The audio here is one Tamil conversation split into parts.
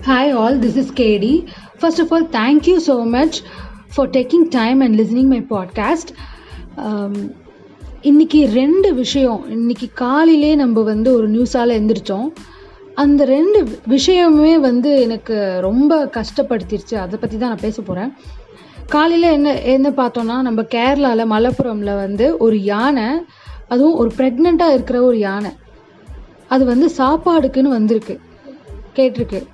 Hi, all. This is K T First of all, thank you so much for taking time and listening my podcast. Um, இன்னைக்கு ரெண்டு விஷயம் இன்னைக்கு காலையிலே நம்ம வந்து ஒரு நியூஸால் எழுந்திரிச்சோம் அந்த ரெண்டு விஷயமே வந்து எனக்கு ரொம்ப கஷ்டப்படுத்திருச்சு. அதை பற்றி தான் நான் பேச போகிறேன் காலையில் என்ன என்ன பார்த்தோன்னா நம்ம கேரளாவில் மலப்புரமில் வந்து ஒரு யானை அதுவும் ஒரு ப்ரெக்னெண்ட்டாக இருக்கிற ஒரு யானை. அது வந்து சாப்பாடுக்குன்னு வந்திருக்கு. கேட்டிருக்கு.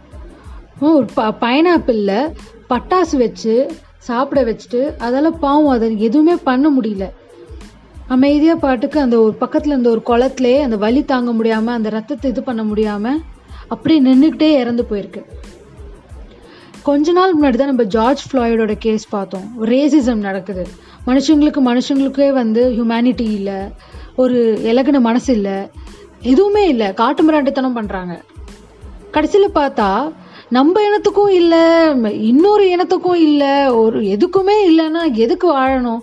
ப பைனாப்பிளில் பட்டாசு வச்சு சாப்பிட வச்சுட்டு அதெல்லாம் பாவம் அதை எதுவுமே பண்ண முடியல. அமைதியாக பாட்டுக்கு அந்த ஒரு பக்கத்தில் இருந்த ஒரு குளத்துலேயே அந்த வலி தாங்க முடியாமல் அந்த ரத்தத்தை இது பண்ண முடியாமல் அப்படியே நின்றுக்கிட்டே இறந்து போயிருக்கு. கொஞ்ச நாள் முன்னாடி தான் நம்ம ஜார்ஜ் ஃப்ளாய்டோட கேஸ் பார்த்தோம். ரேசிசம் நடக்குது. மனுஷங்களுக்கு மனுஷங்களுக்கே வந்து ஹியூமனிட்டி இல்லை. ஒரு இலகுன மனசு இல்லை. எதுவுமே இல்லை. காட்டு மிராண்டித்தனம் பண்ணுறாங்க கடைசியில் பார்த்தா நம்ம இனத்துக்கும் இல்லை இன்னொரு இனத்துக்கும் இல்லை ஒரு எதுக்குமே இல்லைன்னா எதுக்கு வாழணும்?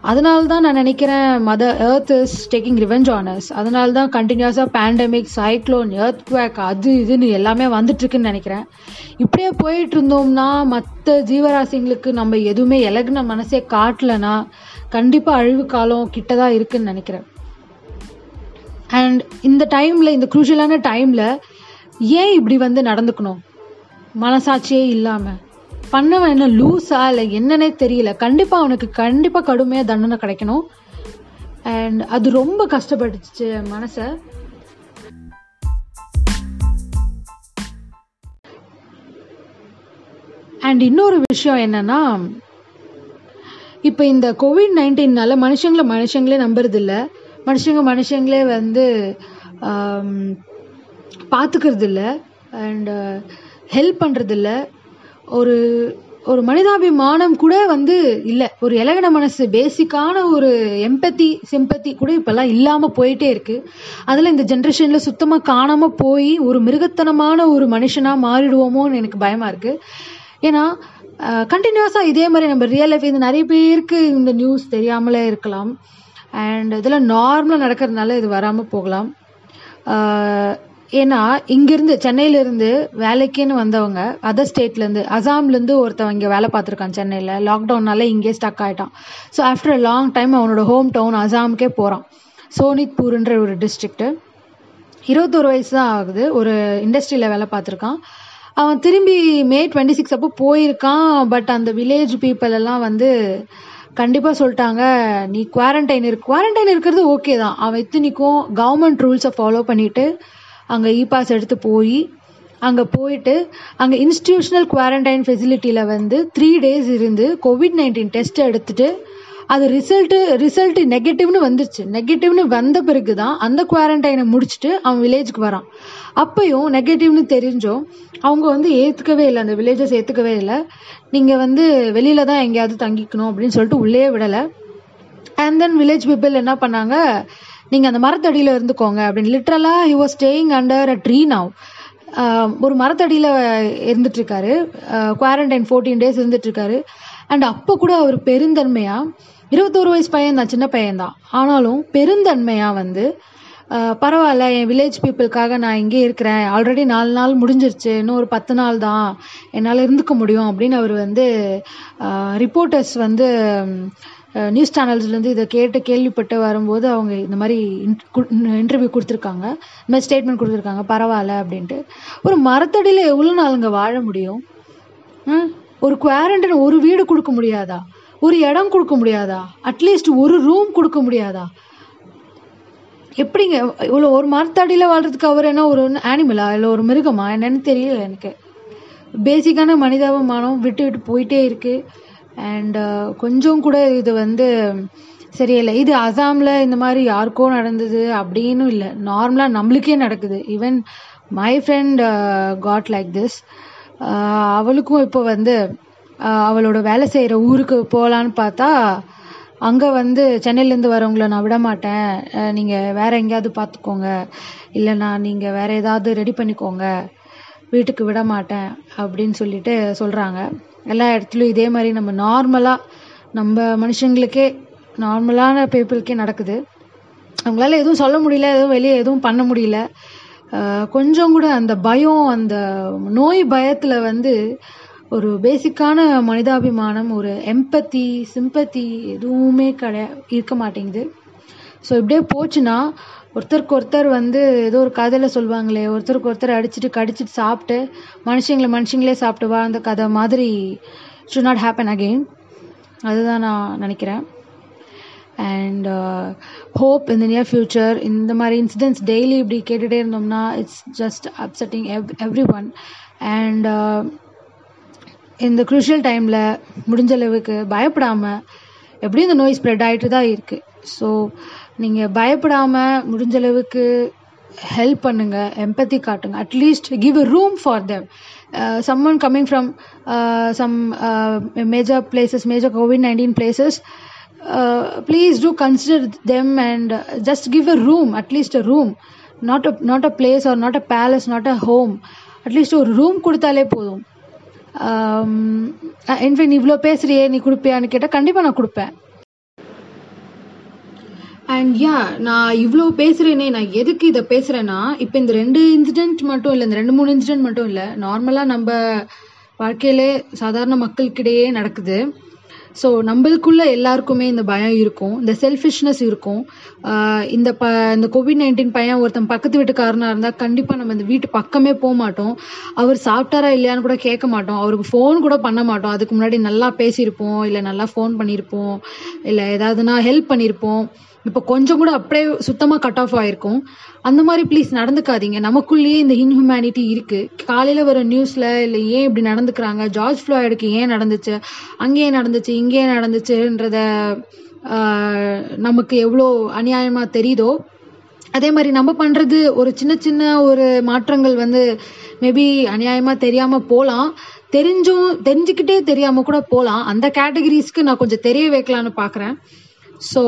அதனால தான் நான் நினைக்கிறேன் mother earth is taking revenge on us அதனால தான் கண்டினியூஸாக பேண்டமிக் சைக்ளோன் எர்த் குவேக் அது இதுன்னு எல்லாமே வந்துட்டுருக்குன்னு நினைக்கிறேன். இப்படியே போயிட்டு இருந்தோம்னா மற்ற ஜீவராசிங்களுக்கு நம்ம எதுவுமே இலகுன மனசே காட்டலனா கண்டிப்பாக அழிவு காலம் கிட்ட தான் இருக்குன்னு நினைக்கிறேன். அண்ட் இந்த டைமில் இந்த குரூஷியலான டைமில் ஏன் இப்படி வந்து நடந்துக்கணும்? மனசாட்சியே இல்லாமல் பண்ணவன் என்ன லூஸா இல்லை என்னன்னே தெரியல. கண்டிப்பாக அவனுக்கு கண்டிப்பாக கடுமையாக தண்டனை கிடைக்கணும். அண்ட் அது ரொம்ப கஷ்டப்பட்டுச்சு மனசை. அண்ட் இன்னொரு விஷயம் என்னன்னா இப்போ இந்த கோவிட் நைன்டீன்னால மனுஷங்களை மனுஷங்களே நம்புறது இல்லை மனுஷங்க மனுஷங்களே வந்து பார்த்துக்கிறது இல்லை அண்ட் ஹெல்ப் பண்ணுறதில்ல ஒரு ஒரு மனிதாபிமானம் கூட வந்து இல்லை. ஒரு இலகன மனசு பேசிக்கான ஒரு எம்பத்தி சிம்பத்தி கூட இப்போல்லாம் இல்லாமல் போயிட்டே இருக்குது அதில் இந்த ஜென்ரேஷனில் சுத்தமாக காணாமல் போய் ஒரு மிருகத்தனமான ஒரு மனுஷனாக மாறிடுவோமோன்னு எனக்கு பயமாக இருக்குது ஏன்னா கண்டினியூஸாக இதே மாதிரி நம்ம ரியல் லைஃப் இந்த நிறைய பேருக்கு இந்த நியூஸ் தெரியாமலே இருக்கலாம். அண்ட் இதெல்லாம் நார்மலாக நடக்கிறதுனால இது வராமல் போகலாம். ஏன்னா இங்கிருந்து சென்னையிலேருந்து வேலைக்குன்னு வந்தவங்க அதர் ஸ்டேட்லேருந்து அசாம்லேருந்து ஒருத்தவங்க இங்கே வேலை பார்த்துருக்கான் சென்னையில். லாக்டவுன்னால இங்கே ஸ்டக் ஆகிட்டான் so after a long time அவனோட ஹோம் டவுன் அசாமுக்கே போகிறான் சோனித்பூர்ன்ற ஒரு டிஸ்ட்ரிக்ட்டு இருபத்தொரு வயசு தான் ஆகுது. ஒரு இண்டஸ்ட்ரியில் வேலை பார்த்துருக்கான். அவன் திரும்பி மே டுவெண்ட்டி சிக்ஸ் அப்போ போயிருக்கான். பட் அந்த வில்லேஜ் பீப்புள் எல்லாம் வந்து கண்டிப்பாக சொல்லிட்டாங்க நீ குவாரண்டைன் இருக்கு குவாரண்டைன் இருக்கிறது ஓகே தான். அவன் இத்தனைக்கும் கவர்மெண்ட் ரூல்ஸை ஃபாலோ பண்ணிட்டு அங்கே இ பாஸ் எடுத்து போய் அங்கே போயிட்டு அங்கே இன்ஸ்டிடியூஷனல் குவாரண்டைன் ஃபெசிலிட்டியில் வந்து த்ரீ டேஸ் இருந்து கோவிட் நைன்டீன் டெஸ்ட் எடுத்துட்டு அது ரிசல்ட்டு ரிசல்ட்டு நெகட்டிவ்னு வந்துச்சு. நெகட்டிவ்னு வந்த பிறகு தான் அந்த குவாரண்டைனை முடிச்சுட்டு அவன் வில்லேஜுக்கு வரான். அப்பையும் நெகட்டிவ்னு தெரிஞ்சோம் அவங்க வந்து ஏற்றுக்கவே இல்லை. அந்த வில்லேஜஸ் ஏற்றுக்கவே இல்லை. நீங்கள் வந்து வெளியில தான் எங்கேயாவது தங்கிக்கணும் அப்படின்னு சொல்லிட்டு உள்ளே விடலை. அண்ட் தென் வில்லேஜ் பீப்புள் என்ன பண்ணாங்க? நீங்கள் அந்த மரத்தடியில் இருந்துக்கோங்க அப்படின்னு. லிட்ரலாக he was staying under a tree now ஒரு மரத்தடியில் இருந்துட்டு இருக்காரு குவாரண்டைன் ஃபோர்டீன் டேஸ் இருந்துட்டு இருக்காரு அண்ட் அப்போ கூட அவர் பெருந்தன்மையாக இருபத்தோரு வயசு பையன் தான் சின்ன பையன் தான். ஆனாலும் பெருந்தன்மையாக வந்து பரவாயில்ல என் வில்லேஜ் பீப்புளுக்காக நான் இங்கே இருக்கிறேன். ஆல்ரெடி நாலு நாள் முடிஞ்சிருச்சு. இன்னும் ஒரு பத்து நாள் தான். என்னால் இருந்துக்க முடியும் அப்படின்னு அவர் வந்து ரிப்போர்ட்டர்ஸ் வந்து நியூஸ் சேனல்ஸ்லேருந்து இதை கேட்டு கேள்விப்பட்டு வரும்போது அவங்க இந்த மாதிரி இன்டர்வியூ கொடுத்துருக்காங்க. இந்த மாதிரி ஸ்டேட்மெண்ட் கொடுத்துருக்காங்க. பரவாயில்ல அப்படின்ட்டு. ஒரு மரத்தடியில் எவ்வளோ நாளுங்க வாழ முடியும்? ஒரு குவாரண்டைன் ஒரு வீடு கொடுக்க முடியாதா? ஒரு இடம் கொடுக்க முடியாதா? அட்லீஸ்ட் ஒரு ரூம் கொடுக்க முடியாதா? எப்படிங்க? இவ்வளோ ஒரு மரத்தடியில் வாழ்றதுக்கு அவர் என்ன ஒரு ஆனிமலா இல்லை ஒரு மிருகமா? என்னன்னு தெரியல எனக்கு. பேசிக்கான மனிதாபிமானம் விட்டு விட்டு போயிட்டே இருக்கு. அண்ட் uh, கொஞ்சம் கூட இது வந்து சரியில்லை. இது அசாமில் இந்த மாதிரி யாருக்கோ நடந்தது அப்படின்னு இல்லை. நார்மலாக நம்மளுக்கே நடக்குது. Even my friend got like this அவளுக்கும் இப்போ வந்து uh, அவளோட வேலை செய்கிற ஊருக்கு போகலான்னு பார்த்தா அங்கே வந்து சென்னையிலேருந்து வரவங்கள நான் விட மாட்டேன். நீங்கள் வேற எங்கேயாவது பார்த்துக்கோங்க இல்லைனா நீங்கள் வேற ஏதாவது ரெடி பண்ணிக்கோங்க. வீட்டுக்கு விட மாட்டேன் அப்படின்னு சொல்லிட்டு சொல்கிறாங்க எல்லா இடத்துலையும் இதே மாதிரி நம்ம நார்மலாக நம்ம மனுஷங்களுக்கே நார்மலான பீப்புளுக்கே நடக்குது. அவங்களால எதுவும் சொல்ல முடியல எதுவும் வெளியே எதுவும் பண்ண முடியல. கொஞ்சம் கூட அந்த பயம் அந்த நோய் பயத்தில் வந்து ஒரு பேசிக்கான மனிதாபிமானம் ஒரு எம்பத்தி சிம்பத்தி எதுவுமே கிடையா இருக்க மாட்டேங்குது. ஸோ இப்படியே போச்சுன்னா ஒருத்தருக்கு ஒருத்தர் வந்து ஏதோ ஒரு கதையில் சொல்லுவாங்களே ஒருத்தருக்கு ஒருத்தர் அடிச்சுட்டு கடிச்சிட்டு சாப்பிட்டு மனுஷங்களை மனுஷங்களே சாப்பிட்டு வாழ்ந்த கதை மாதிரி ஷுட் நாட் ஹேப்பன் அகெயின் அதுதான் நான் நினைக்கிறேன். அண்ட் ஹோப் இந்த நியர் ஃப்யூச்சர் இந்த மாதிரி இன்சிடென்ட்ஸ் டெய்லி இப்படி கேட்டுகிட்டே இருந்தோம்னா it's just upsetting every every one and இந்த குரூஷியல் டைமில் முடிஞ்ச அளவுக்கு பயப்படாமல் எப்படியும் இந்த நோய் ஸ்ப்ரெட் ஆகிட்டு தான் இருக்குது ஸோ நீங்கள் பயப்படாமல் முடிஞ்ச அளவுக்கு ஹெல்ப் பண்ணுங்க எம்பத்தி காட்டுங்க. At least give a room for them someone coming from some major places major covid nineteen places please do consider them and just give a room at least a room not a not a place or not a palace not a home at least ஒரு ரூம் கொடுத்தாலே போதும். இன்ஃபேக்ட் நீ இவ்வளோ பேசுறியே நீ கொடுப்பியான்னு கேட்டால் கண்டிப்பாக நான் கொடுப்பேன். அண்ட் யா நான் இவ்வளோ பேசுகிறேனே நான் எதுக்கு இதை பேசுகிறேன்னா இப்போ இந்த ரெண்டு இன்சிடென்ட் மட்டும் இல்லை இந்த ரெண்டு மூணு இன்சிடென்ட் மட்டும் இல்லை நார்மலாக நம்ம வாழ்க்கையிலே சாதாரண மக்களுக்கிடையே நடக்குது. ஸோ நம்மளுக்குள்ள எல்லாருக்குமே இந்த பயம் இருக்கும் இந்த செல்ஃபிஷ்னஸ் இருக்கும். இந்த ப இந்த கோவிட் நைன்டீன் பையன் ஒருத்தன் பக்கத்து வீட்டுக்காரனாக இருந்தால் கண்டிப்பாக நம்ம இந்த வீட்டு பக்கமே போக மாட்டோம். அவர் சாப்பிட்டாரா இல்லையான்னு கூட கேட்க மாட்டோம். அவருக்கு ஃபோன் கூட பண்ண மாட்டோம். அதுக்கு முன்னாடி நல்லா பேசியிருப்போம் இல்லை நல்லா ஃபோன் பண்ணியிருப்போம் இல்லை ஏதாவதுனா ஹெல்ப் பண்ணியிருப்போம். இப்போ கொஞ்சம் கூட அப்படியே சுத்தமாக கட் ஆஃப் ஆயிருக்கும். அந்த மாதிரி ப்ளீஸ் நடந்துக்காதீங்க. நமக்குள்ளேயே இந்த இன்ஹியூமனிட்டி இருக்கு. காலையில் வர நியூஸில் இல்லை ஏன் இப்படி நடந்துக்கிறாங்க? ஜார்ஜ் ஃப்ளாய்டுக்கு ஏன் நடந்துச்சு? அங்கேயே நடந்துச்சு? இங்கேயே நடந்துச்சுன்றத நமக்கு எவ்வளோ அநியாயமாக தெரியுதோ அதே மாதிரி நம்ம பண்றது ஒரு சின்ன சின்ன ஒரு மாற்றங்கள் வந்து மேபி அநியாயமா தெரியாம போகலாம் தெரிஞ்சும் தெரிஞ்சுக்கிட்டே தெரியாம கூட போகலாம் அந்த கேட்டகரிஸ்க்கு நான் கொஞ்சம் தெரிய வைக்கலான்னு பார்க்குறேன் ஸோ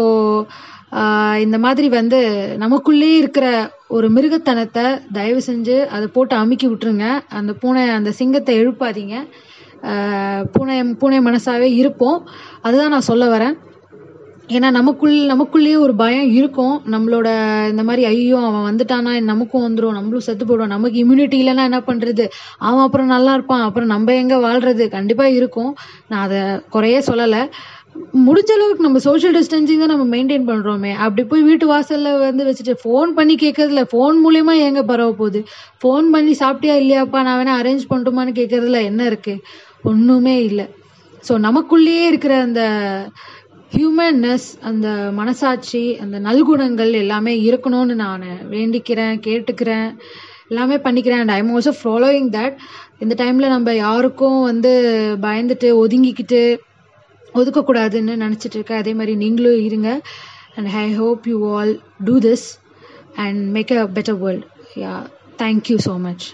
இந்த மாதிரி வந்து நமக்குள்ளே இருக்கிற ஒரு மிருகத்தனத்தை தயவு செஞ்சு அதை போட்டு அமுக்கி விட்டுருங்க. அந்த பூனை அந்த சிங்கத்தை எழுப்பாதீங்க. பூனை பூனை மனசாவே இருப்போம். அதுதான் நான் சொல்ல வரேன். ஏன்னா நமக்குள் நமக்குள்ளேயே ஒரு பயம் இருக்கும். நம்மளோட இந்த மாதிரி ஐயோ அவன் வந்துட்டானா நமக்கும் வந்துடும் நம்மளும் செத்து போயிடும் நமக்கு இம்யூனிட்டி இல்லைன்னா என்ன பண்ணுறது அவன் அப்புறம் நல்லா இருப்பான். அப்புறம் நம்ம எங்கே வாழ்றது? கண்டிப்பாக இருக்கும். நான் அதை குறையே சொல்லலை. முடிஞ்ச அளவுக்கு நம்ம சோஷியல் டிஸ்டன்சிங் தான் நம்ம மெயின்டைன் பண்றோமே. அப்படி போய் வீட்டு வாசல்ல வந்து வச்சுட்டு ஃபோன் பண்ணி கேட்கறதுல ஃபோன் மூலியமா எங்க பரவ போகுது? ஃபோன் பண்ணி சாப்பிட்டியா இல்லையாப்பா? நான் வேணா அரேஞ்ச் பண்ணட்டுமான்னு கேட்கறதுல என்ன இருக்கு? ஒண்ணுமே இல்லை. ஸோ நமக்குள்ளேயே இருக்கிற அந்த ஹியூமன்னஸ் அந்த மனசாட்சி அந்த நல்குணங்கள் எல்லாமே இருக்கணும்னு நான் வேண்டிக்கிறேன் கேட்டுக்கிறேன். எல்லாமே பண்ணிக்கிறேன். And I'm also following that இந்த டைமில் நம்ம யாருக்கும் வந்து பயந்துட்டு ஒதுங்கிக்கிட்டு ஒதுக்கக்கூடாதுன்னு நினச்சிட்டு இருக்கேன். அதே மாதிரி நீங்களும் இருங்க. And I hope you all do this and make a better world yeah thank you so much